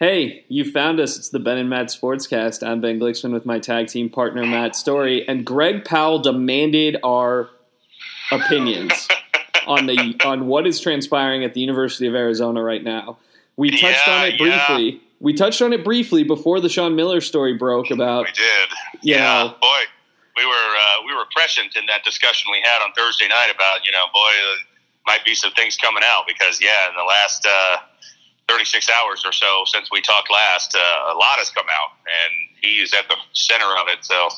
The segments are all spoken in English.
Hey, you found us. It's the Ben and Matt Sportscast. I'm Ben Glicksman with my tag team partner Matt Story, and Greg Powell demanded our opinions on the on what is transpiring at the University of Arizona right now. We touched Yeah, on it briefly. yeah. We touched on it briefly before the Sean Miller story broke about We did. yeah, know, boy, we were uh, we were prescient in that discussion we had on Thursday night about you know, boy, uh, might be some things coming out because yeah, in the last uh, 36 hours or so since we talked last, uh, a lot has come out, and he is at the center of it. So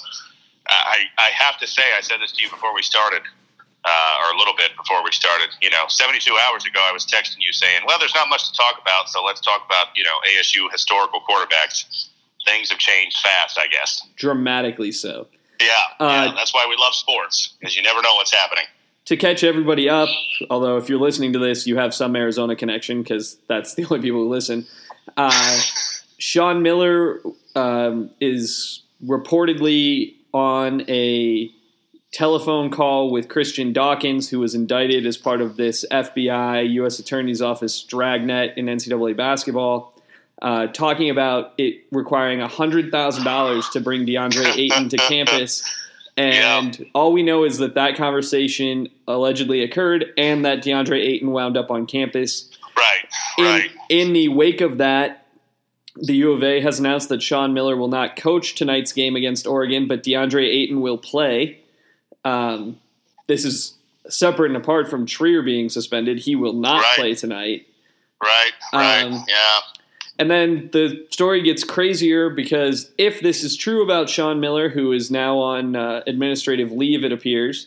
I I have to say, I said this to you before we started. Uh, or a little bit before we started, you know, 72 hours ago, I was texting you saying, "Well, there's not much to talk about, so let's talk about, you know, ASU historical quarterbacks." Things have changed fast, I guess. dramatically so. Yeah, Uh, yeah, that's why we love sports because you never know what's happening. To catch everybody up, although if you're listening to this, you have some Arizona connection because that's the only people who listen. Uh, Sean Miller um, is reportedly on a telephone call with Christian Dawkins, who was indicted as part of this FBI U.S. Attorney's Office dragnet in NCAA basketball. Uh, talking about it requiring $100,000 to bring DeAndre Ayton to campus. And all we know is that that conversation allegedly occurred and that DeAndre Ayton wound up on campus. Right, In, right. in the wake of that, the U of A has announced that Sean Miller will not coach tonight's game against Oregon, but DeAndre Ayton will play. Um, this is separate and apart from Trier being suspended. He will not Right. play tonight. Right, right. Um, yeah, And then the story gets crazier because if this is true about Sean Miller, who is now on uh, administrative leave, it appears,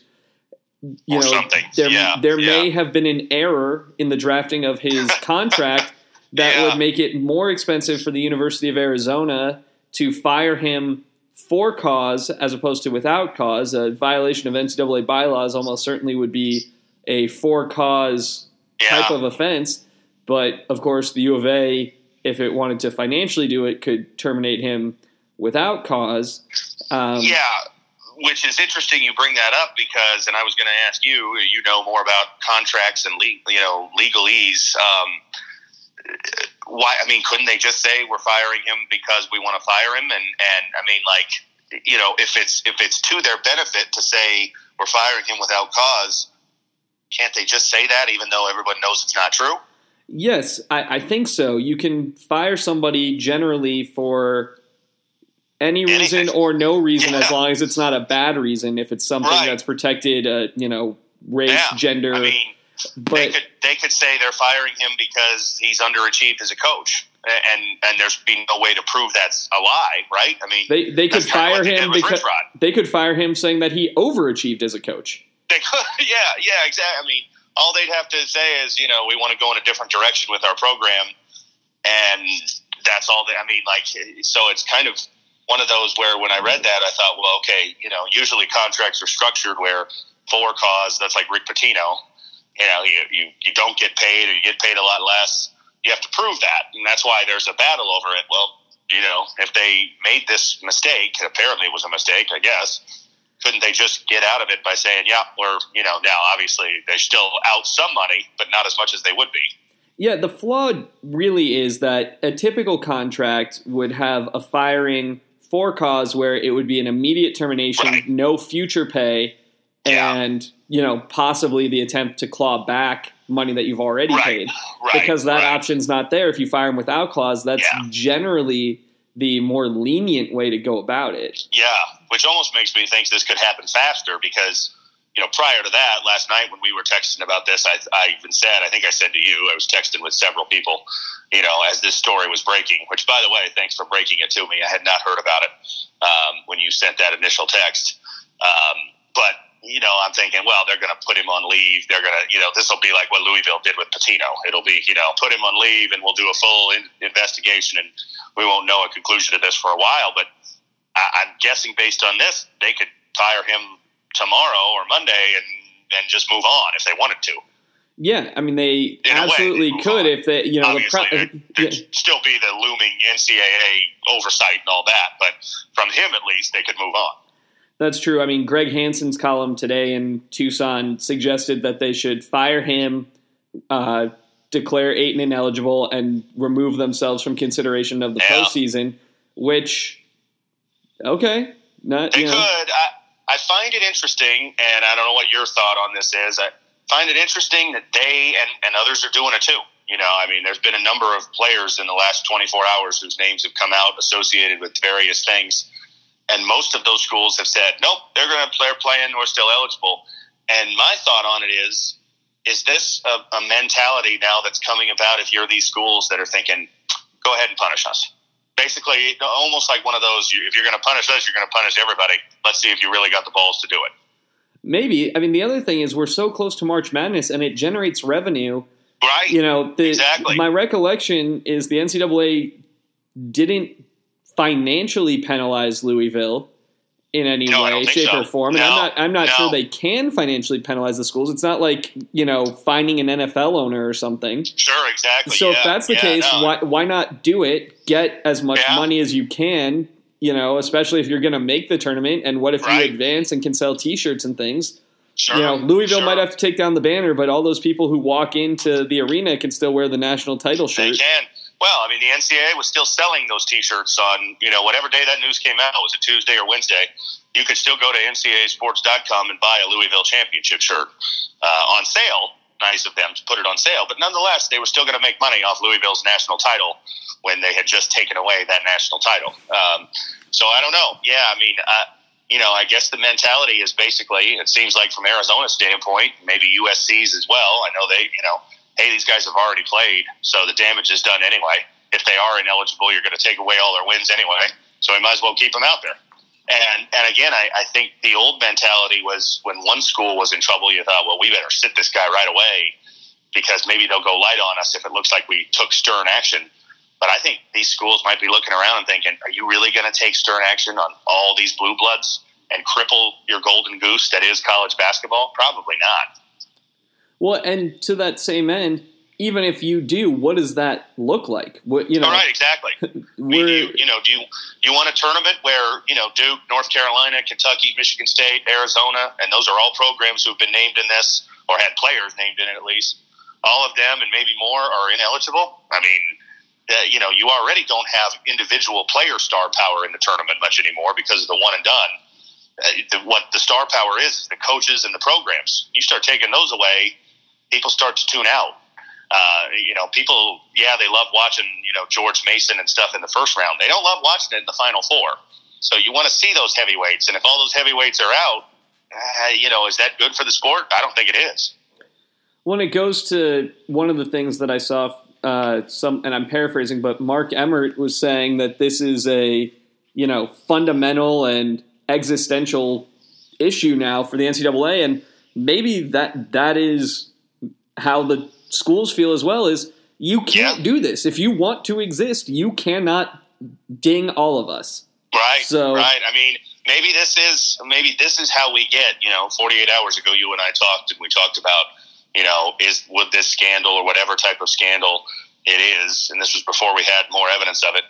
you Or know, something. there, Yeah, there may have been an error in the drafting of his contract that Yeah. would make it more expensive for the University of Arizona to fire him for cause as opposed to without cause. A violation of NCAA bylaws almost certainly would be a for cause yeah. type of offense. But of course, the U of A, if it wanted to financially do it, could terminate him without cause. Um, yeah, which is interesting. You bring that up because, and I was going to ask you. You know more about contracts and le- you know legalese. Um, why? I mean, couldn't they just say we're firing him because we want to fire him? And and I mean, like, you know, if it's if it's to their benefit to say we're firing him without cause, can't they just say that even though everyone knows it's not true? Yes, I, I think so. You can fire somebody generally for any reason Anything. or no reason, as long as it's not a bad reason. If it's something Right. that's protected, uh, you know, race, Yeah. gender. I mean, they could they could say they're firing him because he's underachieved as a coach, and and there's been no way to prove that's a lie, right? I mean, they they could fire what they him because they could fire him saying that he overachieved as a coach. They could, yeah, yeah, exactly. I mean, all they'd have to say is, you know, we want to go in a different direction with our program, and that's all. They, I mean, like, so it's kind of one of those where when I read that, I thought, well, okay, you know, usually contracts are structured where for cause, that's like Rick Pitino. You know, you, you, you don't get paid or you get paid a lot less. You have to prove that. And that's why there's a battle over it. Well, you know, if they made this mistake, apparently it was a mistake, I guess, couldn't they just get out of it by saying, yeah, we're, you know, now obviously they're still out some money, but not as much as they would be. Yeah, the flaw really is that a typical contract would have a firing for cause where it would be an immediate termination, Right. no future pay, Yeah. and you know possibly the attempt to claw back money that you've already Right, paid. right, because that option's not there if you fire them without clause. That's Yeah. generally the more lenient way to go about it. Yeah, which almost makes me think this could happen faster because, you know, prior to that, last night when we were texting about this, I, I even said, I think I said to you, I was texting with several people, you know, as this story was breaking, which, by the way, thanks for breaking it to me. I had not heard about it um, when you sent that initial text. Um, but, you know, I'm thinking, well, they're going to put him on leave. They're going to, you know, this will be like what Louisville did with Pitino. It'll be, you know, put him on leave and we'll do a full in- investigation and we won't know a conclusion to this for a while. But I- I'm guessing based on this, they could fire him tomorrow or Monday and then just move on if they wanted to. Yeah, I mean they In way, absolutely they could on. if they, you know, the Obviously, pro- there, there'd yeah. still be the looming NCAA oversight and all that, but from him at least, they could move on. That's true. I mean, Greg Hansen's column today in Tucson suggested that they should fire him, uh, declare Ayton ineligible and remove themselves from consideration of the Yeah. postseason. Which, okay, not They you could. I, I find it interesting, and I don't know what your thought on this is. I find it interesting that they and, and others are doing it too. You know, I mean, there's been a number of players in the last 24 hours whose names have come out associated with various things, and most of those schools have said, nope, they're going to play playing. We're still eligible. And my thought on it is, is this a, a mentality now that's coming about if you're these schools that are thinking, go ahead and punish us? Basically, almost like one of those, if you're going to punish us, you're going to punish everybody. Let's see if you really got the balls to do it. maybe. I mean, the other thing is we're so close to March Madness, and it generates revenue. Right? You know, the, Exactly. my recollection is the NCAA didn't financially penalize Louisville in any No, way, shape, so. or form. And I'm not I'm not no. sure they can financially penalize the schools. It's not like, you know, finding an NFL owner or something. Sure, exactly. So yeah, if that's the yeah, case, no. why why not do it? Get as much Yeah. money as you can, you know, especially if you're going to make the tournament. And what if Right. you advance and can sell T-shirts and things? Sure, you know, Louisville sure. might have to take down the banner, but all those people who walk into the arena can still wear the national title shirt. They can. Well, I mean, the NCAA was still selling those T-shirts on, you know, whatever day that news came out. Was it Tuesday or Wednesday? You could still go to NCAAsports.com and buy a Louisville championship shirt uh, on sale. Nice of them to put it on sale, but nonetheless, they were still going to make money off Louisville's national title when they had just taken away that national title. Um, so I don't know. Yeah, I mean, uh, you know, I guess the mentality is basically, it seems like from Arizona's standpoint, maybe USC's as well. I know they, you know, hey, these guys have already played, so the damage is done anyway. If they are ineligible, you're going to take away all their wins anyway, so we might as well keep them out there. And and again, I, I think the old mentality was when one school was in trouble, you thought, well, we better sit this guy right away because maybe they'll go light on us if it looks like we took stern action. But I think these schools might be looking around and thinking, are you really going to take stern action on all these blue bloods and cripple your golden goose that is college basketball? Probably not. Well, and to that same end, even if you do, what does that look like? What you know, All right, exactly. I mean, do you, you know, do you you want a tournament where you know Duke, North Carolina, Kentucky, Michigan State, Arizona, and those are all programs who have been named in this or had players named in it at least. All of them and maybe more are ineligible. I mean, uh, you know, you already don't have individual player star power in the tournament much anymore because of the one and done. Uh, the, what the star power is is the coaches and the programs. You start taking those away, people start to tune out. Uh, you know, people, yeah, they love watching, you know, George Mason and stuff in the first round. They don't love watching it in the final four. So you want to see those heavyweights. And if all those heavyweights are out, uh, you know, is that good for the sport? I don't think it is. when it goes to one of the things that I saw, uh, some, and I'm paraphrasing, but Mark Emmert was saying that this is a you know fundamental and existential issue now for the NCAA, and maybe that that is how the schools feel as well. Is you can't Yeah. do this if you want to exist. You cannot ding all of us. Right. So- right. I mean, maybe this is maybe this is how we get. You know, 48 hours ago, you and I talked, and we talked about, you know, is would this scandal or whatever type of scandal it is, and this was before we had more evidence of it.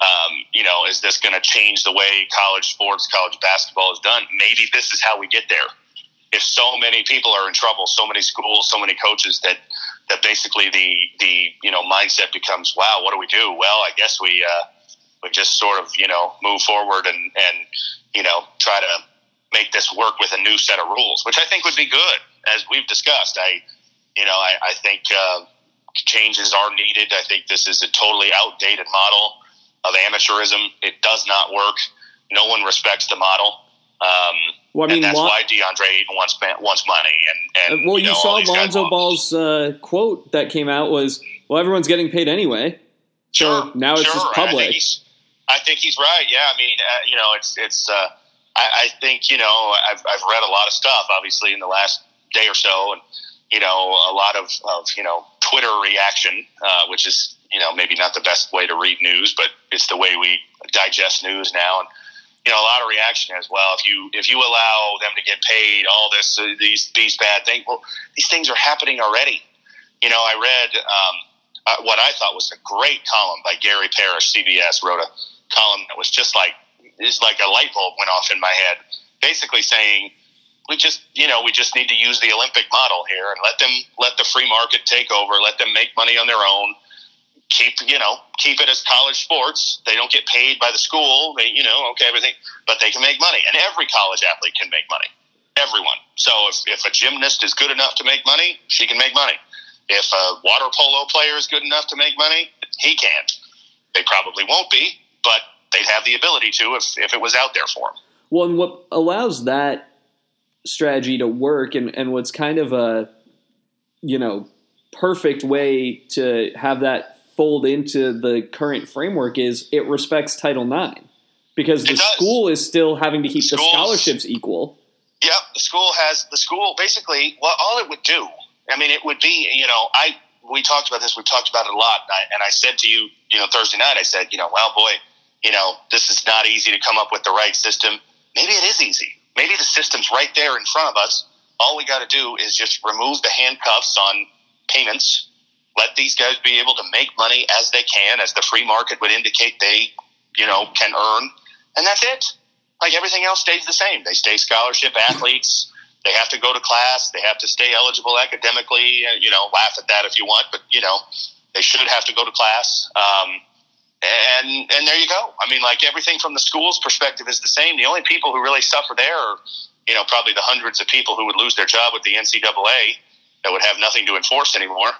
Um, you know, is this going to change the way college sports, college basketball is done? Maybe this is how we get there. If so many people are in trouble, so many schools, so many coaches that that basically the the you know mindset becomes, wow, what do we do? Well, I guess we uh, we just sort of you know move forward and and you know try to make this work with a new set of rules, which I think would be good, as we've discussed. I you know I, I think uh, changes are needed. I think this is a totally outdated model of amateurism. It does not work. No one respects the model. Um, Well, I mean, and that's Lon- why DeAndre Ayton wants wants money. And, and well, you, know, all saw Lonzo Ball's uh, quote that came out was, "Well, everyone's getting paid anyway." Sure. So now it's sure. just I public. think I think he's right. Yeah. I mean, uh, you know, it's it's. Uh, I, I think you know I've I've read a lot of stuff, obviously, in the last day or so, and you know a lot of of you know Twitter reaction, uh, which is you know maybe not the best way to read news, but it's the way we digest news now, and you know a lot of reaction as well. If you if you allow them to get paid all this uh, these these bad things, well, these things are happening already. You know, I read. Um, uh, what I thought was a great column by Gary Parrish, CBS, wrote a column that was just like it's like a light bulb went off in my head, basically saying we just you know we just need to use the Olympic model here and let them let the free market take over, let them make money on their own. Keep you know keep it as college sports. They don't get paid by the school. They you know okay everything, but they can make money, and every college athlete can make money. Everyone. So if if a gymnast is good enough to make money, she can make money. If a water polo player is good enough to make money, he can. They probably won't be, but they'd have the ability to if, if it was out there for them. Well, and what allows that strategy to work and, and what's kind of a, you know, perfect way to have that fold into the current framework is it respects Title IX because the school is still having to keep the, the scholarships equal. Yep, the school has the school basically. Well, all it would do, I mean, it would be, you know, I we talked about this. We've talked about it a lot, and I, and I said to you, you know, Thursday night, I said, you know, well, boy, you know, this is not easy to come up with the right system. Maybe it is easy. Maybe the system's right there in front of us. All we got to do is just remove the handcuffs on payments. Let these guys be able to make money as they can, as the free market would indicate they, you know, can earn, and that's it. Like everything else stays the same. They stay scholarship athletes. They have to go to class. They have to stay eligible academically. You know, laugh at that if you want, but you know, they should have to go to class. Um, and and there you go. I mean, like everything from the school's perspective is the same. The only people who really suffer there are, you know, probably the hundreds of people who would lose their job with the NCAA that would have nothing to enforce anymore.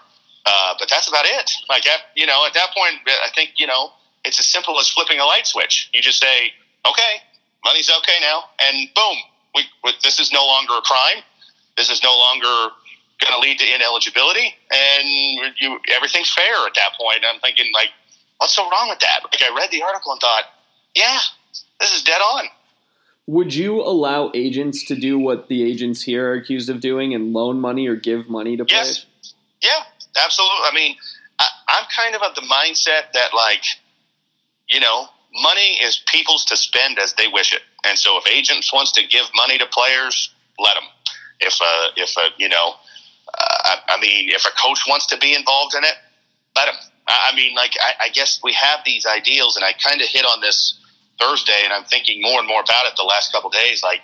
Uh, but that's about it. Like, you know, at that point, I think you know it's as simple as flipping a light switch. You just say, okay, money's okay now, and boom, we, we, this is no longer a crime. This is no longer going to lead to ineligibility, and you, everything's fair at that point. I'm thinking, like, what's so wrong with that? Like I read the article and thought, yeah, this is dead on. Would you allow agents to do what the agents here are accused of doing and loan money or give money to players? Yes. Yeah, absolutely. I mean, I, I'm kind of of the mindset that like, you know, money is people's to spend as they wish it, and so if agents wants to give money to players, let them. If uh, if uh, you know, uh, I, I mean, if a coach wants to be involved in it, let him I mean, like, I, I guess we have these ideals, and I kind of hit on this Thursday, and I'm thinking more and more about it the last couple days. Like,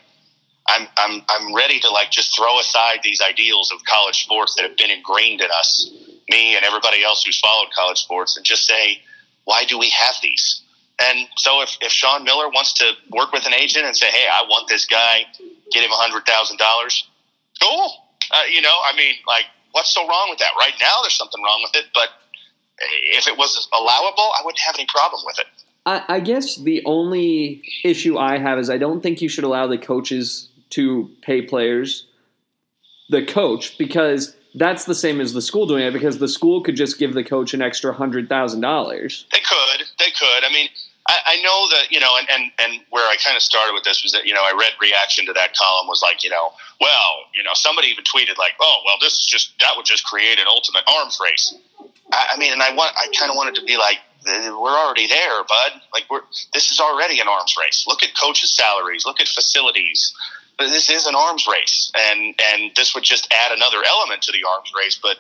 I'm, I'm, I'm ready to like just throw aside these ideals of college sports that have been ingrained in us, me and everybody else who's followed college sports, and just say, why do we have these? And so if, if Sean Miller wants to work with an agent and say, hey, I want this guy, get him $100,000, cool. Uh, you know, I mean, like, what's so wrong with that? Right now, there's something wrong with it, but if it was allowable, I wouldn't have any problem with it. I, I guess the only issue I have is I don't think you should allow the coaches to pay players the coach because that's the same as the school doing it because the school could just give the coach an extra hundred thousand dollars. They could, they could. I mean, I, I, know that you know, and, and and where I kind of started with this was that you know I read reaction to that column was like you know, well, you know, somebody even tweeted like, oh, well, this is just that would just create an ultimate arms race. I, I mean, and I want, I kind of wanted to be like, we're already there, bud. Like we're, this is already an arms race. Look at coaches' salaries. Look at facilities. This is an arms race, and and this would just add another element to the arms race, but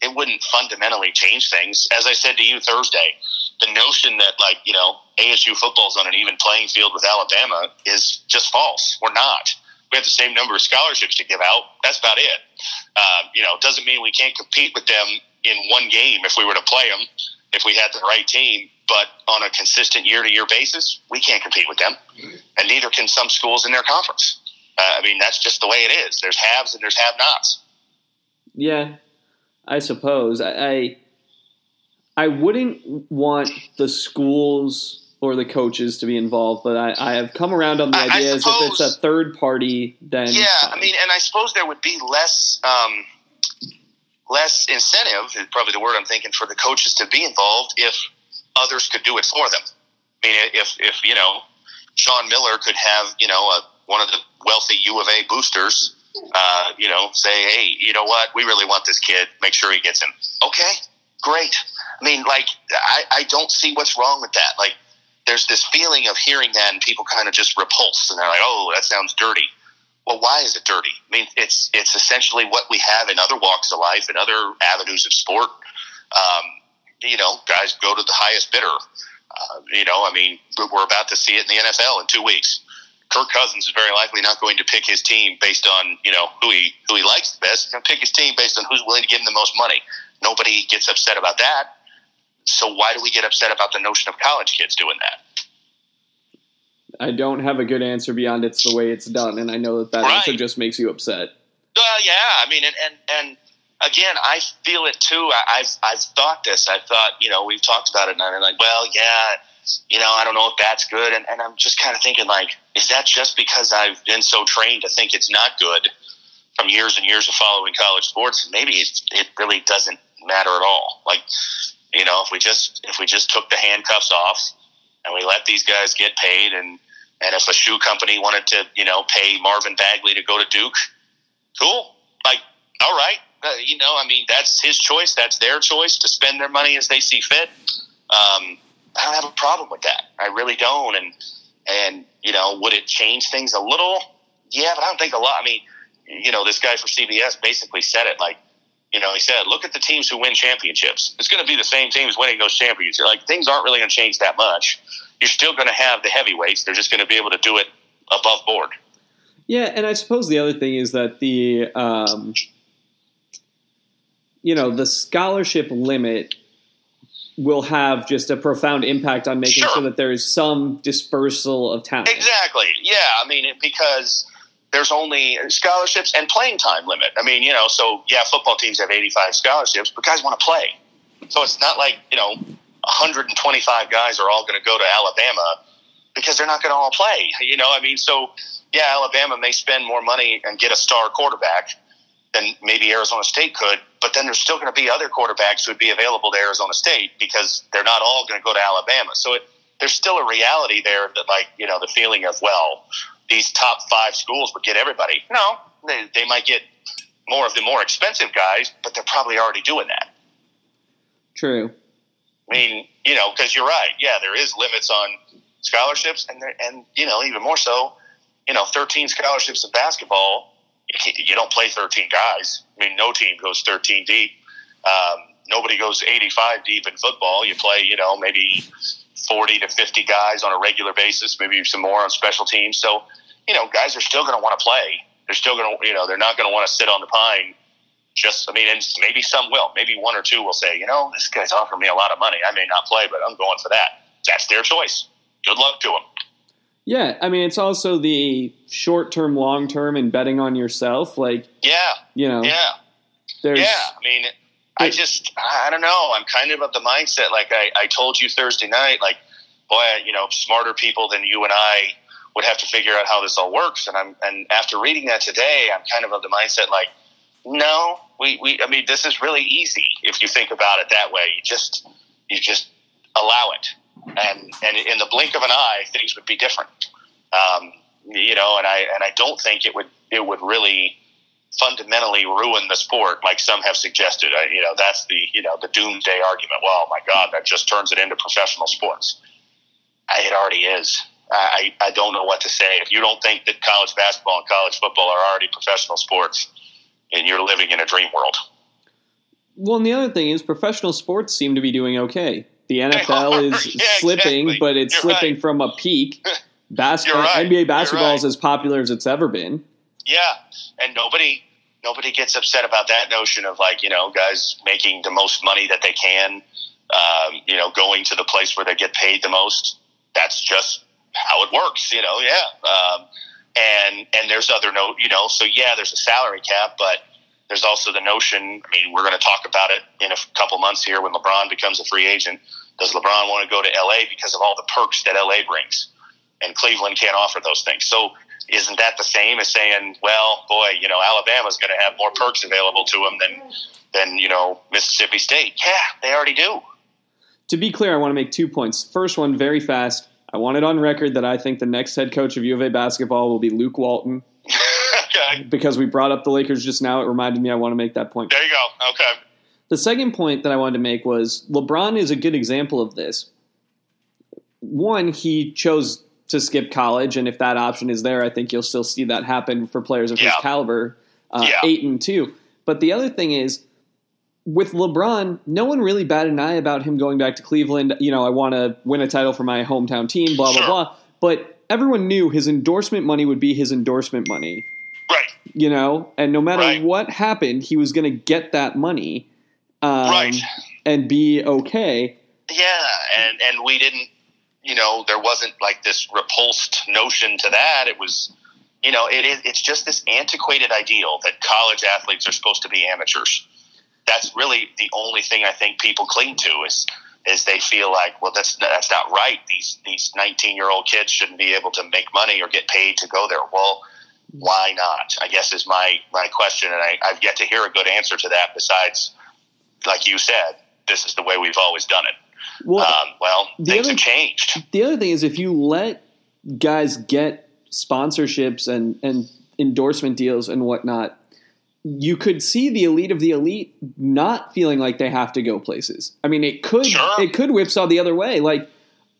it wouldn't fundamentally change things. As I said to you Thursday, the notion that like you know ASU football's on an even playing field with Alabama is just false. We're not. We have the same number of scholarships to give out. That's about it. Uh, you know, it doesn't mean we can't compete with them in one game if we were to play them, if we had the right team. But on a consistent year to year basis, we can't compete with them, and neither can some schools in their conference. Uh, I mean, that's just the way it is. There's haves and there's have-nots. Yeah, I suppose I, I I wouldn't want the schools or the coaches to be involved, but I, I have come around on the idea as if it's a third party, then yeah. Fine. I mean, and I suppose there would be less. Um, less incentive is probably the word I'm thinking for the coaches to be involved if others could do it for them. I mean, if if you know Sean Miller could have you know a, one of the wealthy U of A boosters, uh, you know, say, hey, you know what, we really want this kid, make sure he gets him. Okay, great. I mean, like, I, I don't see what's wrong with that. Like, there's this feeling of hearing that, and people kind of just repulse, and they're like, oh, that sounds dirty well, why is it dirty? I mean, it's it's essentially what we have in other walks of life and other avenues of sport. Um, you know, guys go to the highest bidder. Uh, you know, I mean, we're about to see it in the NFL in two weeks. Kirk Cousins is very likely not going to pick his team based on you know who he who he likes the best. He's going to pick his team based on who's willing to give him the most money. Nobody gets upset about that. So why do we get upset about the notion of college kids doing that? I don't have a good answer beyond it's the way it's done, and I know that that Right. answer just makes you upset. Well, yeah. I mean, and and, and again, I feel it too. I, I've I've thought this. I've thought, you know, we've talked about it, and I'm like, well, yeah, you know, I don't know if that's good, and, and I'm just kind of thinking, like, is that just because I've been so trained to think it's not good from years and years of following college sports? Maybe it, it really doesn't matter at all. Like, you know, if we just if we just took the handcuffs off and we let these guys get paid, and and if a shoe company wanted to, you know, pay Marvin Bagley to go to Duke cool. Like, all right, uh, you know, I mean, that's his choice. That's their choice to spend their money as they see fit. Um, I don't have a problem with that. I really don't. And and you know, would it change things a little? Yeah, but I don't think a lot. I mean, you know, this guy for CBS basically said it like. You know, he said, "Look at the teams who win championships. It's going to be the same teams winning those championships. You're like things aren't really going to change that much. You're still going to have the heavyweights. They're just going to be able to do it above board." Yeah, and I suppose the other thing is that the um, you know the scholarship limit will have just a profound impact on making Sure. sure that there is some dispersal of talent. Exactly. Yeah. I mean, because there's only scholarships and playing time limit. I mean, you know, so yeah, football teams have 85 scholarships, but guys want to play. So it's not like, you know, 125 guys are all going to go to Alabama because they're not going to all play. You know, I mean, so yeah, Alabama may spend more money and get a star quarterback than maybe Arizona State could, but then there's still going to be other quarterbacks who would be available to Arizona State because they're not all going to go to Alabama. So it, there's still a reality there that, like, you know, the feeling of, well, these top five schools would get everybody. No, they, they might get more of the more expensive guys, but they're probably already doing that. True. I mean, you know, because you're right. Yeah, there is limits on scholarships, and there, and you know, even more so, you know, 13 scholarships in basketball. You, you don't play 13 guys. I mean, no team goes 13 deep. Um, nobody goes 85 deep in football. You play, you know, maybe 40 to 50 guys on a regular basis, maybe some more on special teams. So, you know, guys are still going to want to play. They're still going to, you know, they're not going to want to sit on the pine. Just, I mean, and maybe some will. Maybe one or two will say, you know, this guy's offering me a lot of money. I may not play, but I'm going for that. That's their choice. Good luck to them. Yeah, I mean it's also the short term, long term, and betting on yourself. Like Yeah, you know, yeah. there's Yeah, I mean, I just, I don't know. I'm kind of of the mindset, like I, I told you Thursday night, like, boy, you know, smarter people than you and I would have to figure out how this all works. And I'm, and after reading that today, I'm kind of of the mindset, like, no, we, we, I mean, this is really easy if you think about it that way. You just, you just allow it, and and in the blink of an eye, things would be different. Um, you know, and I and I don't think it would it would really fundamentally ruin the sport like some have suggested. I, you know, that's the you know the doomsday argument. Well, my God, that just turns it into professional sports. I, it already is. I, I don't know what to say. If you don't think that college basketball and college football are already professional sports, and you're living in a dream world. well, and the other thing is professional sports seem to be doing okay. The NFL is Yeah, slipping, exactly. but it's You're slipping right. from a peak. Basketball, right. NBA basketball You're is as popular as it's ever been. Yeah, and nobody nobody gets upset about that notion of like you know guys making the most money that they can, um, you know, going to the place where they get paid the most. That's just how it works, you know. Yeah, um, and and there's other note, you know. So yeah, there's a salary cap, but there's also the notion. I mean, we're going to talk about it in a couple months here when LeBron becomes a free agent. Does LeBron want to go to LA because of all the perks that LA brings? And Cleveland can't offer those things. So isn't that the same as saying, well, boy, you know, Alabama's going to have more perks available to them than than you know Mississippi State? Yeah, they already do. To be clear, I want to make two points. First one, very fast. I want it on record that I think the next head coach of U of A basketball will be Luke Walton. okay, Because we brought up the Lakers just now, it reminded me I want to make that point. there you go. Okay, The second point that I wanted to make was LeBron is a good example of this. One, he chose to skip college, and if that option is there, I think you'll still see that happen for players of his caliber. Uh, Yeah. Eight and two. But the other thing is, with LeBron, no one really batted an eye about him going back to Cleveland. You know, I want to win a title for my hometown team, blah, blah, Sure. blah. But everyone knew his endorsement money would be his endorsement money. Right. You know, and no matter Right. what happened, he was going to get that money. Um, Right. And be okay. Yeah, and and we didn't, you know, there wasn't like this repulsed notion to that. It was, you know, it is. It's just this antiquated ideal that college athletes are supposed to be amateurs. That's really the only thing I think people cling to is is they feel like, well, that's that's not right. These these nineteen year old kids shouldn't be able to make money or get paid to go there. Well, why not? I guess is my my question, and I, I've yet to hear a good answer to that. Besides, like you said, this is the way we've always done it. Well, Um, well, the things other- have changed. the other thing is if you let guys get sponsorships and, and endorsement deals and whatnot, you could see the elite of the elite not feeling like they have to go places. I mean, it could Sure. it could whipsaw the other way. Like,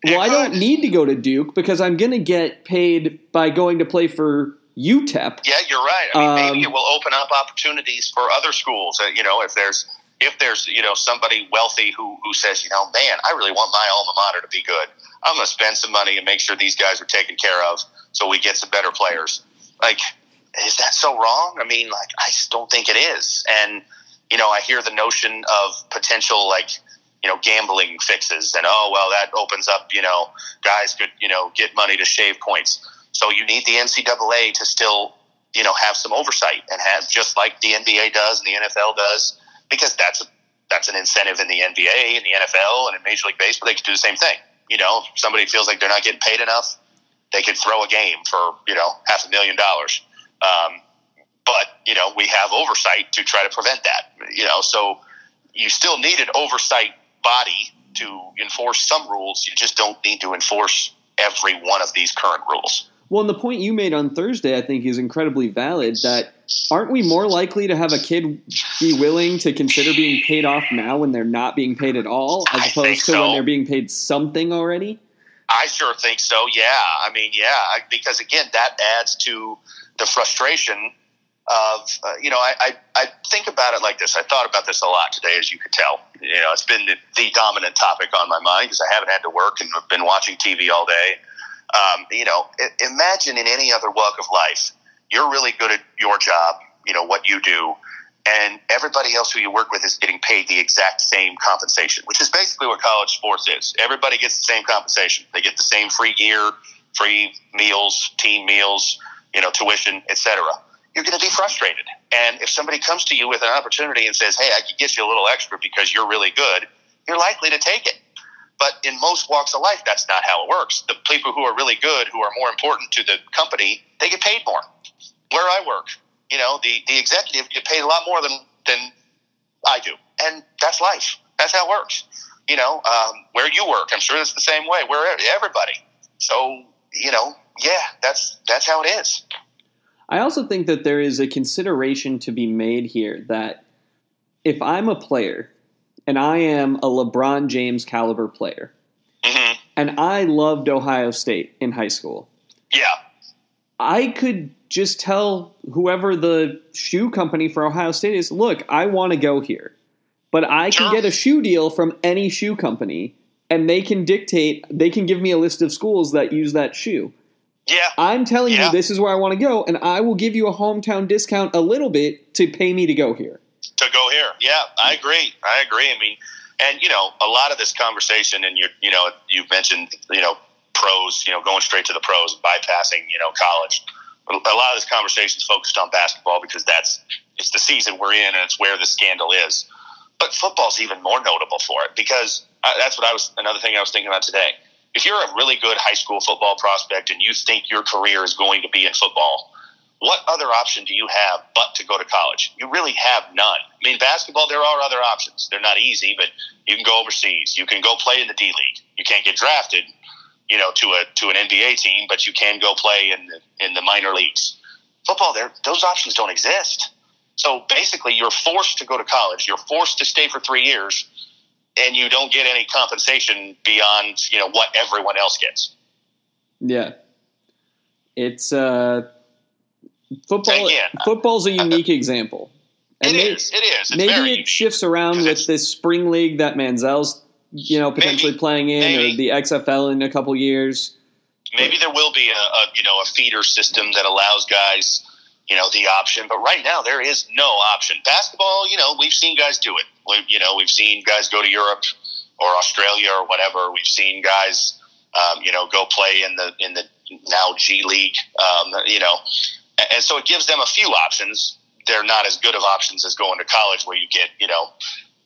It well, I don't need to go to Duke because I'm going to get paid by going to play for UTEP. Yeah, you're right. I mean, maybe Um, it will open up opportunities for other schools. Uh, you know, if there's if there's you know somebody wealthy who who says, you know, man, I really want my alma mater to be good. I'm going to spend some money and make sure these guys are taken care of, so we get some better players. Like, is that so wrong? I mean, like, I just don't think it is. And you know, I hear the notion of potential like you know gambling fixes, and oh well, that opens up you know guys could you know get money to shave points. So you need the NCAA to still you know have some oversight and have just like the NBA does and the NFL does, because that's a, that's an incentive in the NBA and the NFL and in Major League Baseball. They could do the same thing. You know, if somebody feels like they're not getting paid enough, they could throw a game for you know half a million dollars. Um, but you know we have oversight to try to prevent that. You know, so you still need an oversight body to enforce some rules. You just don't need to enforce every one of these current rules. Well, and the point you made on Thursday, I think, is incredibly valid. That aren't we more likely to have a kid be willing to consider being paid off now when they're not being paid at all, as opposed to so. when they're being paid something already? I sure think so. Yeah, I mean, yeah, because again, that adds to the frustration of uh, you know. I, I I think about it like this. I thought about this a lot today, as you could tell. You know, it's been the, the dominant topic on my mind because I haven't had to work and I've been watching TV all day. Um, you know, imagine in any other walk of life, you're really good at your job. You know what you do. And everybody else who you work with is getting paid the exact same compensation, which is basically what college sports is. Everybody gets the same compensation. They get the same free gear, free meals, team meals, you know, tuition, etc. You're going to be frustrated. And if somebody comes to you with an opportunity and says, "Hey, I could get you a little extra because you're really good," you're likely to take it. But in most walks of life, that's not how it works. The people who are really good, who are more important to the company, they get paid more. Where I work, you know, the, the executive get paid a lot more than, than I do. And that's life. That's how it works. You know, um, where you work, I'm sure it's the same way. Where everybody. So, you know, yeah, that's that's how it is. I also think that there is a consideration to be made here that if I'm a player and I am a LeBron James caliber player hmm and I loved Ohio State in high school, Yeah, I could just tell whoever the shoe company for Ohio State is, look, I want to go here. But I can get a shoe deal from any shoe company and they can dictate, they can give me a list of schools that use that shoe. yeah, I'm telling Yeah. you this is where I want to go and I will give you a hometown discount a little bit to pay me to go here. To go here. Yeah, I agree. I agree. I mean, and you know, a lot of this conversation, and you you know, you've mentioned you know pros, you know, going straight to the pros, bypassing you know college. A lot of this conversation is focused on basketball because that's it's the season we're in, and it's where the scandal is. But football's even more notable for it because uh, that's what I was. Another thing I was thinking about today. If you're a really good high school football prospect and you think your career is going to be in football, what other option do you have but to go to college? You really have none. I mean, basketball, there are other options. They're not easy, but you can go overseas. You can go play in the D League. You can't get drafted, you know, to a to an NBA team, but you can go play in the in the minor leagues. Football, there those options don't exist. So basically, you're forced to go to college. You're forced to stay for three years, and you don't get any compensation beyond you know what everyone else gets. Yeah. It's uh football Again, football's a unique example. It may- is. It is. It's maybe very it shifts around with this spring league that Manziel's you know potentially Maybe. playing in Maybe. or the XFL in a couple years. Maybe there will be a, a you know a feeder system that allows guys you know the option, but right now there is no option. Basketball, you know, we've seen guys do it. We, you know, we've seen guys go to Europe or Australia or whatever. We've seen guys, um, you know, go play in the in the now G League. Um, you know, and so it gives them a few options. They're not as good of options as going to college, where you get you know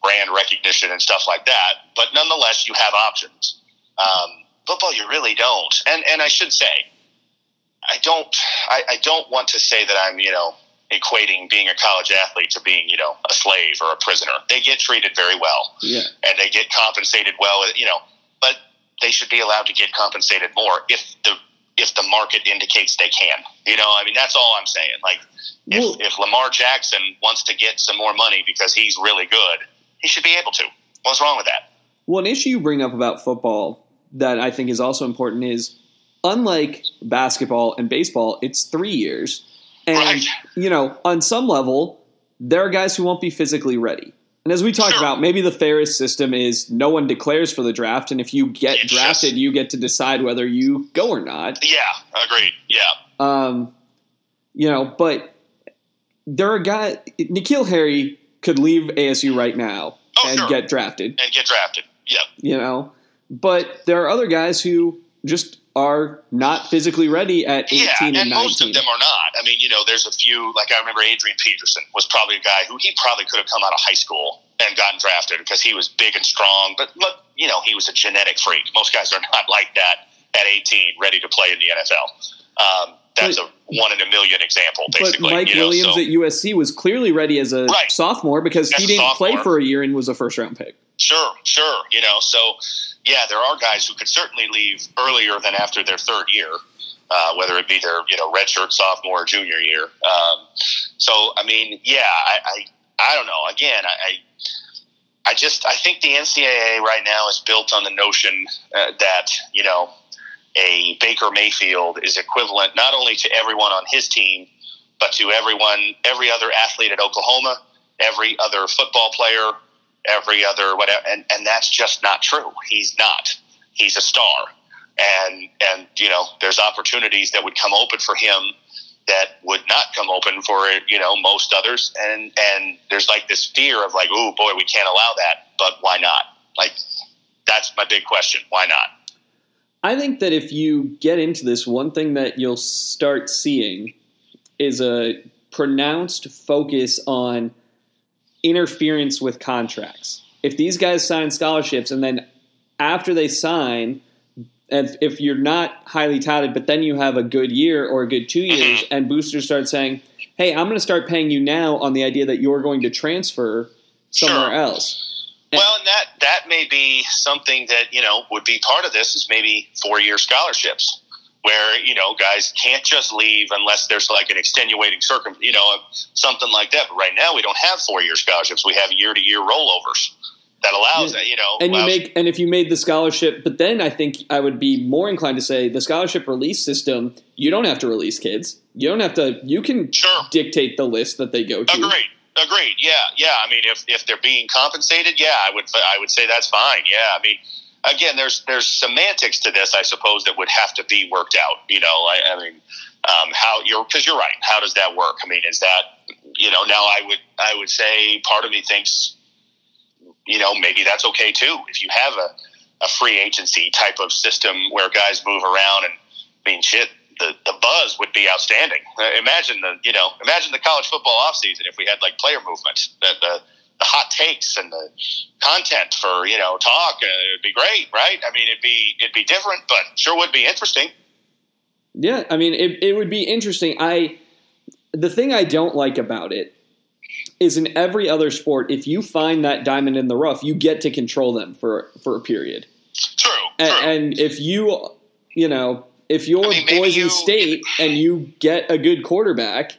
brand recognition and stuff like that. But nonetheless, you have options. Um, football, you really don't. And and I should say, I don't. I, I don't want to say that I'm you know equating being a college athlete to being you know a slave or a prisoner. They get treated very well, Yeah. and they get compensated well. You know, but they should be allowed to get compensated more if the if the market indicates they can. You know, I mean that's all I'm saying. Like if, Well- if Lamar Jackson wants to get some more money because he's really good, he should be able to. What's wrong with that? Well, an issue you bring up about football that I think is also important is unlike basketball and baseball, it's three years. And, Right. you know, on some level, there are guys who won't be physically ready. And as we talked about, maybe the fairest system is no one declares for the draft, and if you get It's drafted, just- you get to decide whether you go or not. Yeah, agreed. Yeah, Um, you know, but there are guys. N'Keal Harry could leave ASU right now Oh, and sure. get drafted. and get drafted. Yeah, You know, but there are other guys who just are not physically ready at eighteen yeah, and and most of them are not. I mean, you know, there's a few. Like I remember Adrian Peterson was probably a guy who he probably could have come out of high school and gotten drafted because he was big and strong. But look, you know, he was a genetic freak. Most guys are not like that at 18, ready to play in the NFL. Um, that's But- a one in a million example, but basically. Mike you know, Williams so, at USC was clearly ready as a Right. sophomore because he didn't play for a year and was a first round pick. Sure, sure. You know, so yeah, there are guys who could certainly leave earlier than after their third year, uh, whether it be their you know redshirt sophomore or junior year. Um, so I mean, yeah, I, I I don't know. Again, I. I just I think the NCAA right now is built on the notion uh, that you know a Baker Mayfield is equivalent not only to everyone on his team, but to everyone, every other athlete at Oklahoma, every other football player, every other whatever, and, and that's just not true. He's not. He's a star, and and you know there's opportunities that would come open for him that would not come open for you know most others, and and there's like this fear of like, oh boy, we can't allow that, but why not? Like that's my big question. Why not? I think that if you get into this, one thing that you'll start seeing is a pronounced focus on interference with contracts. If these guys sign scholarships and then after they sign, and if you're not highly touted, but then you have a good year or a good two years, mm-hmm. and boosters start saying, "Hey, I'm going to start paying you now on the idea that you're going to transfer somewhere Sure. else." Well, and that that may be something that you know would be part of this is maybe four year scholarships, where you know guys can't just leave unless there's like an extenuating circum, you know, something like that. But right now we don't have four year scholarships; we have year to year rollovers that allows Yeah. that. You know, and you make and if you made the scholarship but then i think i would be more inclined to say the scholarship release system you don't have to release kids you don't have to you can Sure. dictate the list that they go to Agreed. Agreed. Yeah. Yeah. I mean, if, if they're being compensated, yeah, I would I would say that's fine. Yeah. I mean, again, there's there's semantics to this, I suppose, that would have to be worked out. You know, I, I mean, um, how you're because you're right. How does that work? I mean, is that you know now I would I would say part of me thinks you know maybe that's okay too if you have a, a free agency type of system where guys move around and I mean shit the, the buzz would be outstanding. Uh, imagine the you know imagine the college football offseason if we had like player movement, the, the the hot takes and the content for you know talk. Uh, it'd be great, right? I mean, it'd be it'd be different, but sure would be interesting. yeah i mean it, it would be interesting i the thing i don't like about it is in every other sport if you find that diamond in the rough you get to control them for for a period True, and, true. and if you you know if you're I mean, Boise you- State and you get a good quarterback,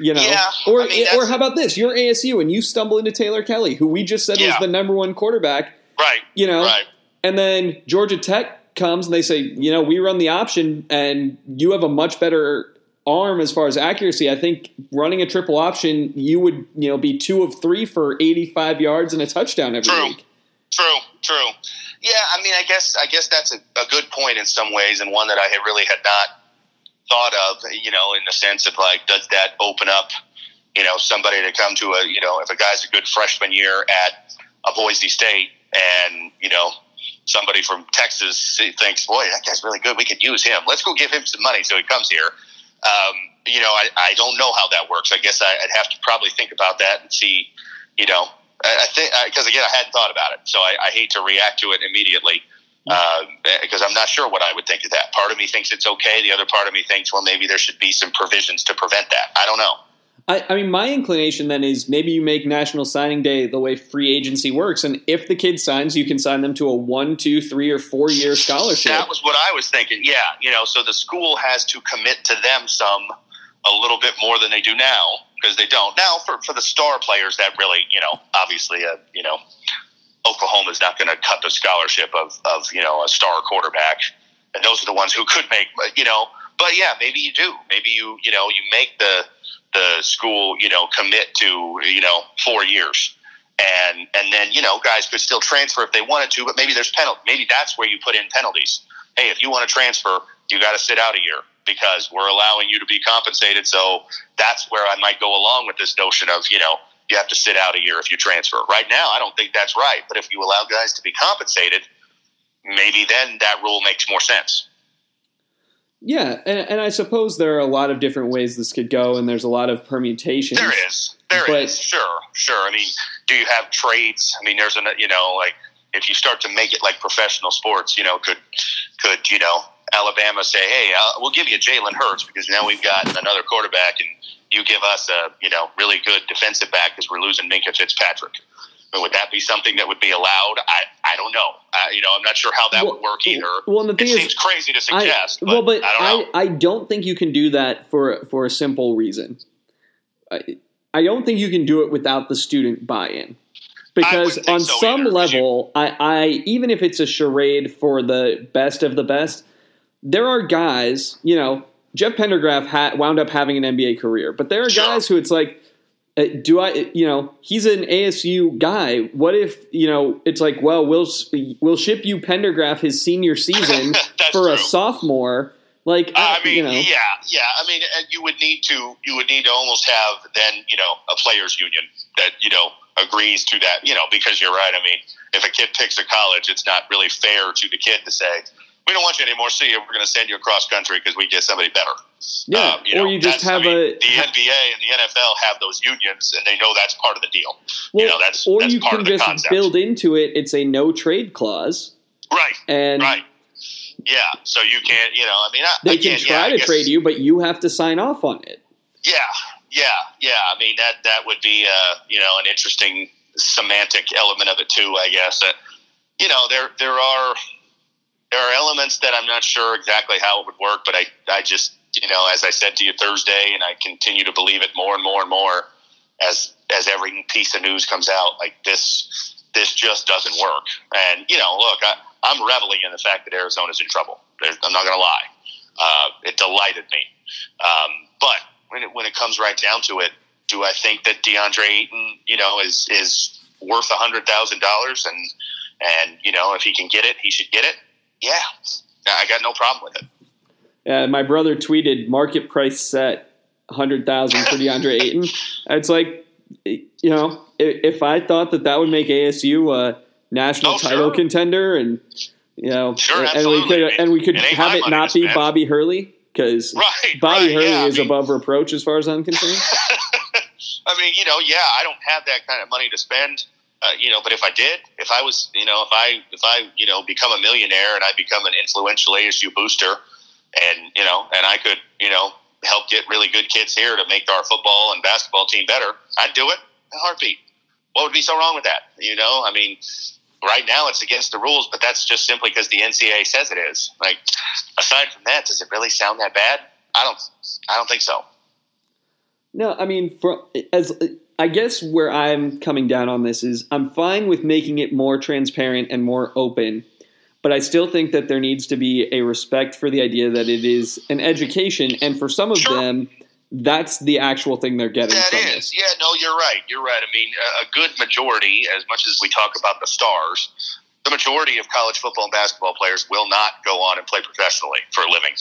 you know, Yeah, or I mean, or how about this? You're ASU and you stumble into Taylor Kelly, who we just said Yeah. was the number one quarterback, right, you know, right. and then Georgia Tech comes and they say, you know, we run the option and you have a much better arm as far as accuracy. I think running a triple option, you would you know be two of three for 85 yards and a touchdown every True. week. True, true. Yeah, I mean, I guess I guess that's a, a good point in some ways, and one that I had really had not thought of. You know, in the sense of like, does that open up, you know, somebody to come to a, you know, if a guy's a good freshman year at a Boise State, and you know, somebody from Texas thinks, boy, that guy's really good. We could use him. Let's go give him some money so he comes here. Um, you know, I, I don't know how that works. I guess I, would have to probably think about that and see, you know, I, I think, because again, I hadn't thought about it. So I, I hate to react to it immediately because uh, I'm not sure what I would think of that. Part of me thinks it's okay. The other part of me thinks, well, maybe there should be some provisions to prevent that. I don't know. I, I, mean, my inclination then is maybe you make National Signing Day the way free agency works, and if the kid signs, you can sign them to a one, two, three, or four year scholarship. That was what I was thinking. Yeah, you know, so the school has to commit to them some a little bit more than they do now because they don't now for for the star players that really you know obviously uh, you know Oklahoma is not going to cut the scholarship of of you know a star quarterback, and those are the ones who could make you know. But yeah, maybe you do. Maybe you you know you make the the school, you know, commit to, you know, four years. And and then, you know, guys could still transfer if they wanted to, but maybe there's penalty. Maybe that's where you put in penalties. Hey, if you want to transfer, you got to sit out a year because we're allowing you to be compensated. So that's where I might go along with this notion of, you know, you have to sit out a year if you transfer. Right now, I don't think that's right. But if you allow guys to be compensated, maybe then that rule makes more sense. Yeah, and, and, I suppose there are a lot of different ways this could go, and there's a lot of permutations. There is, there but, is, sure, sure. I mean, do you have trades? I mean, there's an, you know, like if you start to make it like professional sports, you know, could, could you know, Alabama say, hey, I'll, we'll give you Jalen Hurts because now we've got another quarterback, and you give us a, you know, really good defensive back because we're losing Minkah Fitzpatrick would that be something that would be allowed? I, I don't know. Uh, you know, I'm not sure how that well, would work either. Well, the thing it is, seems crazy to suggest. I, well, but, I don't, I, I, don't think you can do that for for a simple reason. I, I don't think you can do it without the student buy-in. Because on so some either, level, I, I even if it's a charade for the best of the best, there are guys. You know, Jeff Pendergraph ha- wound up having an NBA career, but there are guys who it's like uh, do I, you know, he's an ASU guy. What if, you know, it's like, well, we'll we'll ship you Pendergraph his senior season for true. a sophomore. Like, I mean, you know. yeah, yeah. I mean, you would need to you would need to almost have then you know a players union that you know agrees to that. You know, because you're right. I mean, if a kid picks a college, it's not really fair to the kid to say, we don't want you anymore. See you. We're going to send you across country because we get somebody better. Yeah, um, you or know, you just have I mean, a the NBA and the NFL have those unions, and they know that's part of the deal. Well, you know, that's or that's you can just concept. build into it. It's a no trade clause, right? And right, yeah. So you can't, you know, I mean, I, they again, can try yeah, to trade you, but you have to sign off on it. Yeah, yeah, yeah. I mean, that that would be, uh, you know, an interesting semantic element of it too. I guess. Uh, you know, there there are there are elements that I'm not sure exactly how it would work, but I, I just, you know, as I said to you Thursday, and I continue to believe it more and more and more as as every piece of news comes out. Like this, this just doesn't work. And you know, look, I, I'm reveling in the fact that Arizona's in trouble. I'm not going to lie. Uh, it delighted me. Um, but when it when it comes right down to it, do I think that DeAndre Ayton, you know, is is worth a hundred thousand dollars and and you know if he can get it, he should get it yeah, I got no problem with it. Yeah, my brother tweeted market price set hundred thousand for DeAndre Ayton. It's like, you know, if I thought that that would make ASU a national oh, title sure. contender, and you know, sure, and we could and we could it have it not be Bobby Hurley because right, Bobby right, Hurley yeah, is I mean, above reproach as far as I'm concerned. I mean, you know, yeah, I don't have that kind of money to spend. Uh, you know, but if I did, if I was, you know, if I if I you know become a millionaire and I become an influential ASU booster, and you know, and I could you know help get really good kids here to make our football and basketball team better, I'd do it in a heartbeat. What would be so wrong with that? You know, I mean, right now it's against the rules, but that's just simply because the NCAA says it is. Like, aside from that, does it really sound that bad? I don't. I don't think so. No, I mean, for as I guess where I'm coming down on this is I'm fine with making it more transparent and more open, but I still think that there needs to be a respect for the idea that it is an education, and for some of sure. them, that's the actual thing they're getting that from is. this. Yeah, no, you're right. You're right. I mean, a good majority, as much as we talk about the stars, the majority of college football and basketball players will not go on and play professionally for a living.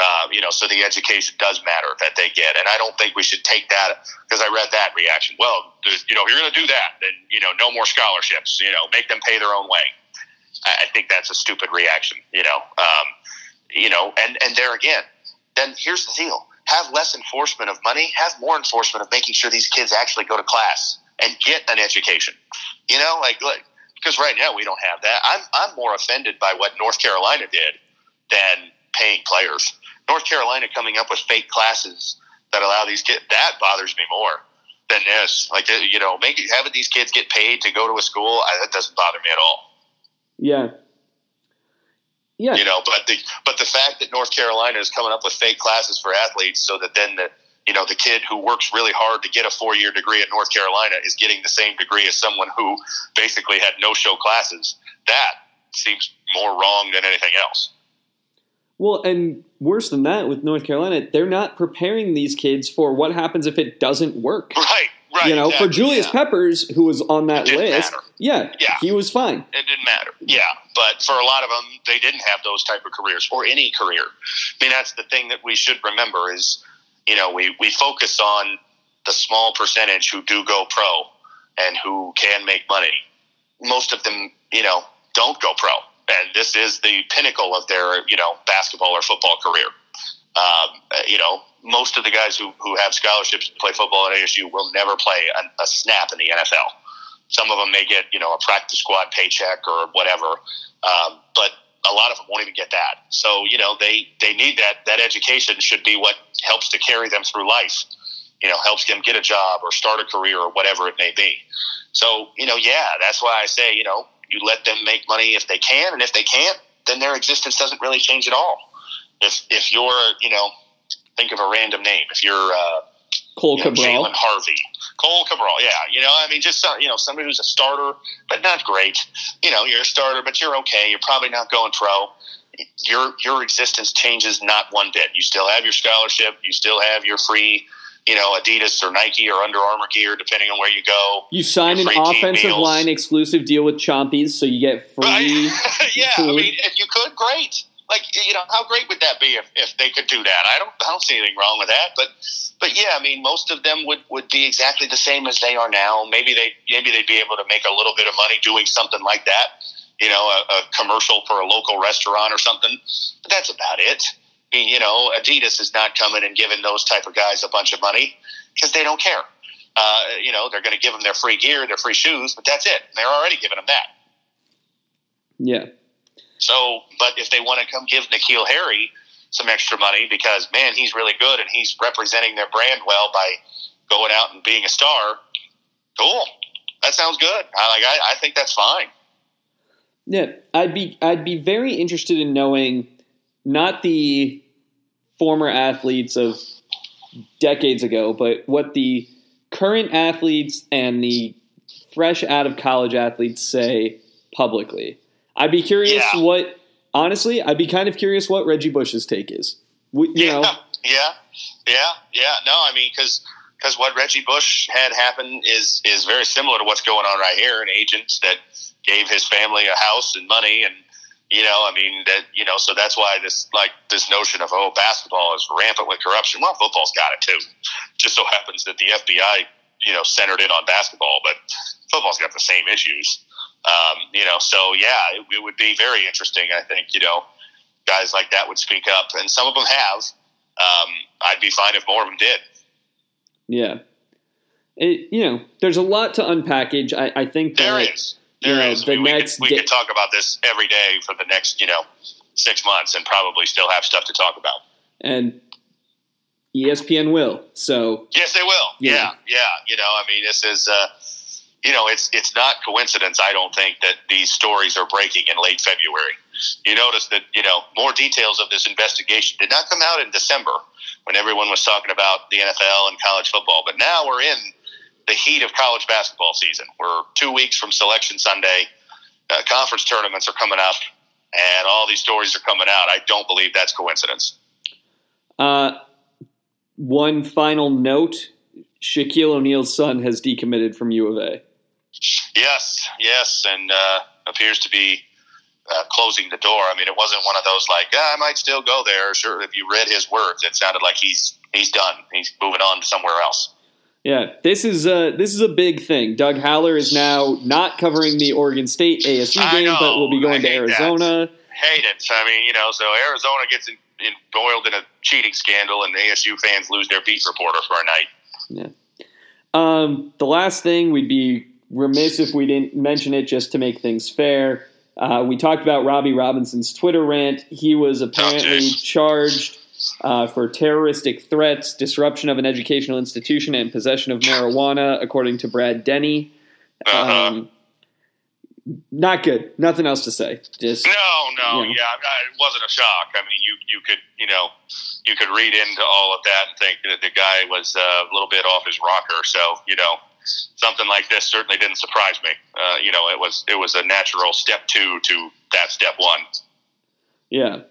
Uh, you know, so the education does matter that they get, and I don't think we should take that because I read that reaction. Well, you know, if you're going to do that, then you know, no more scholarships. You know, make them pay their own way. I, think that's a stupid reaction. You know, um, you know, and and there again, then here's the deal: have less enforcement of money, have more enforcement of making sure these kids actually go to class and get an education. You know, like, like because right now we don't have that. I'm I'm more offended by what North Carolina did than paying players. North Carolina coming up with fake classes that allow these kids that bothers me more than this. Like uh, you know, making having these kids get paid to go to a school I, that doesn't bother me at all. Yeah. Yeah. You know, but the but the fact that North Carolina is coming up with fake classes for athletes so that then the you know the kid who works really hard to get a four year degree at North Carolina is getting the same degree as someone who basically had no show classes. That seems more wrong than anything else. Well, and worse than that, with North Carolina, they're not preparing these kids for what happens if it doesn't work. Right, right. You know, exactly, for Julius yeah. Peppers, who was on that list, matter. yeah, Yeah. he was fine. It didn't matter. Yeah, but for a lot of them, they didn't have those type of careers or any career. I mean, that's the thing that we should remember is, you know, we, we focus on the small percentage who do go pro and who can make money. Most of them, you know, don't go pro. And this is the pinnacle of their, you know, basketball or football career. Um, you know, most of the guys who, who have scholarships to play football at ASU will never play a, a snap in the NFL. Some of them may get, you know, a practice squad paycheck or whatever, um, but a lot of them won't even get that. So, you know, they, they need that. That education should be what helps to carry them through life, you know, helps them get a job or start a career or whatever it may be. So, you know, yeah, that's why I say, you know, you let them make money if they can, and if they can't, then their existence doesn't really change at all. If, if you're, you know, think of a random name. If you're, uh, Cole you know, Cabral. Jalen Harvey, Cole Cabral. Yeah, you know, I mean, just some, you know, somebody who's a starter, but not great. You know, you're a starter, but you're okay. You're probably not going pro. Your your existence changes not one bit. You still have your scholarship. You still have your free, you know, Adidas or Nike or Under Armour gear, depending on where you go. You sign an offensive line exclusive deal with Chompies, so you get free. Right? yeah, I mean, if you could, great. Like, you know, how great would that be if, if they could do that? I don't, I don't see anything wrong with that. But, but yeah, I mean, most of them would, would be exactly the same as they are now. Maybe they, maybe they'd be able to make a little bit of money doing something like that. You know, a, a commercial for a local restaurant or something. But that's about it. You know, Adidas is not coming and giving those type of guys a bunch of money because they don't care. Uh, you know, they're going to give them their free gear, their free shoes, but that's it. They're already giving them that. Yeah. So, but if they want to come give N'Keal Harry some extra money because man, he's really good and he's representing their brand well by going out and being a star, cool. That sounds good. I like. I, I think that's fine. Yeah, I'd be I'd be very interested in knowing not the former athletes of decades ago, but what the current athletes and the fresh out of college athletes say publicly. I'd be curious Yeah. what honestly, I'd be kind of curious what Reggie Bush's take is. We, you yeah, know, yeah, yeah, yeah. No, I mean, because because what Reggie Bush had happen is is very similar to what's going on right here. An agent that gave his family a house and money, and you know, I mean that you know, so that's why this like this notion of oh, basketball is rampant with corruption. Well, football's got it too. Just so happens that the FBI you know centered in on basketball, but football's got the same issues. Um, you know, so yeah, it, it would be very interesting. I think you know guys like that would speak up, and some of them have. Um, I'd be fine if more of them did. yeah. It, you know, there's a lot to unpackage. I, I think There that is. You There know, is. the we, we next could, we could talk about this every day for the next, you know, six months, and probably still have stuff to talk about. and ESPN will. So Yes, they will. Yeah. Yeah, yeah. You know, I mean, this is, uh, you know, it's it's not coincidence. I don't think that these stories are breaking in late February. You notice that you know more details of this investigation did not come out in December when everyone was talking about the NFL and college football, but now we're in the heat of college basketball season. We're two weeks from Selection Sunday. Uh, conference tournaments are coming up, and all these stories are coming out. I don't believe that's coincidence. Uh, one final note: Shaquille O'Neal's son has decommitted from U of A. Yes, yes, and uh, appears to be uh, closing the door. I mean, it wasn't one of those like ah, I might still go there. Sure, if you read his words, it sounded like he's he's done. He's moving on to somewhere else. Yeah, this is a this is a big thing. Doug Haller is now not covering the Oregon State ASU game, know, but will be going to Arizona. That. Hate it. I mean, you know, so Arizona gets in, embroiled in a cheating scandal, and the ASU fans lose their beat reporter for a night. Yeah. Um, the last thing we'd be remiss if we didn't mention it just to make things fair. Uh, we talked about Robbie Robinson's Twitter rant. He was apparently oh, charged uh, for terroristic threats, disruption of an educational institution, and possession of marijuana, according to Brad Denny. Uh-huh. Um, not good. Nothing else to say. Just no, no, you know. yeah, it wasn't a shock. I mean, you you could you know you could read into all of that and think that the guy was uh, a little bit off his rocker. So you know, something like this certainly didn't surprise me. Uh, you know, it was it was a natural step two to that step one. Yeah.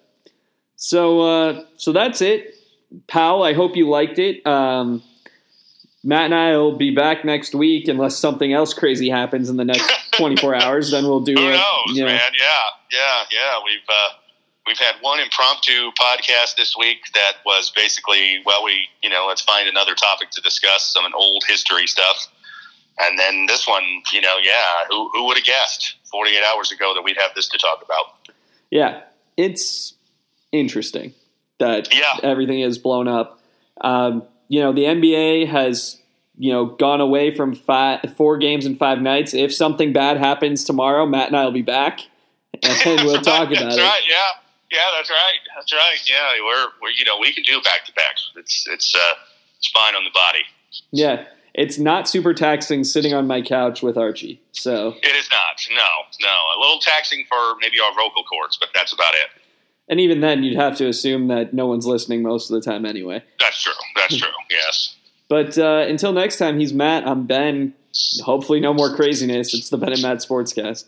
So uh, so that's it, pal. I hope you liked it. Um, Matt and I will be back next week unless something else crazy happens in the next 24 hours. Then we'll do. It. Who knows, you know, man? Yeah, yeah, yeah. We've uh, we've had one impromptu podcast this week that was basically, well, we you know, let's find another topic to discuss, some old history stuff, and then this one, you know, yeah, who who would have guessed 48 hours ago that we'd have this to talk about? Yeah, it's interesting that yeah. everything is blown up. Um, you know, the NBA has you know gone away from five, four games in five nights. If something bad happens tomorrow, Matt and I will be back, and we'll talk about that's it. Right? Yeah. Yeah, that's right. That's right. Yeah, we're, we're you know we can do back to backs. It's it's uh, it's fine on the body. Yeah, it's not super taxing sitting on my couch with Archie. So it is not. No, no. A little taxing for maybe our vocal cords, but that's about it. And even then, you'd have to assume that no one's listening most of the time anyway. That's true. That's true. Yes. But uh, until next time, he's Matt. I'm Ben. Hopefully, no more craziness. It's the Ben and Matt Sportscast.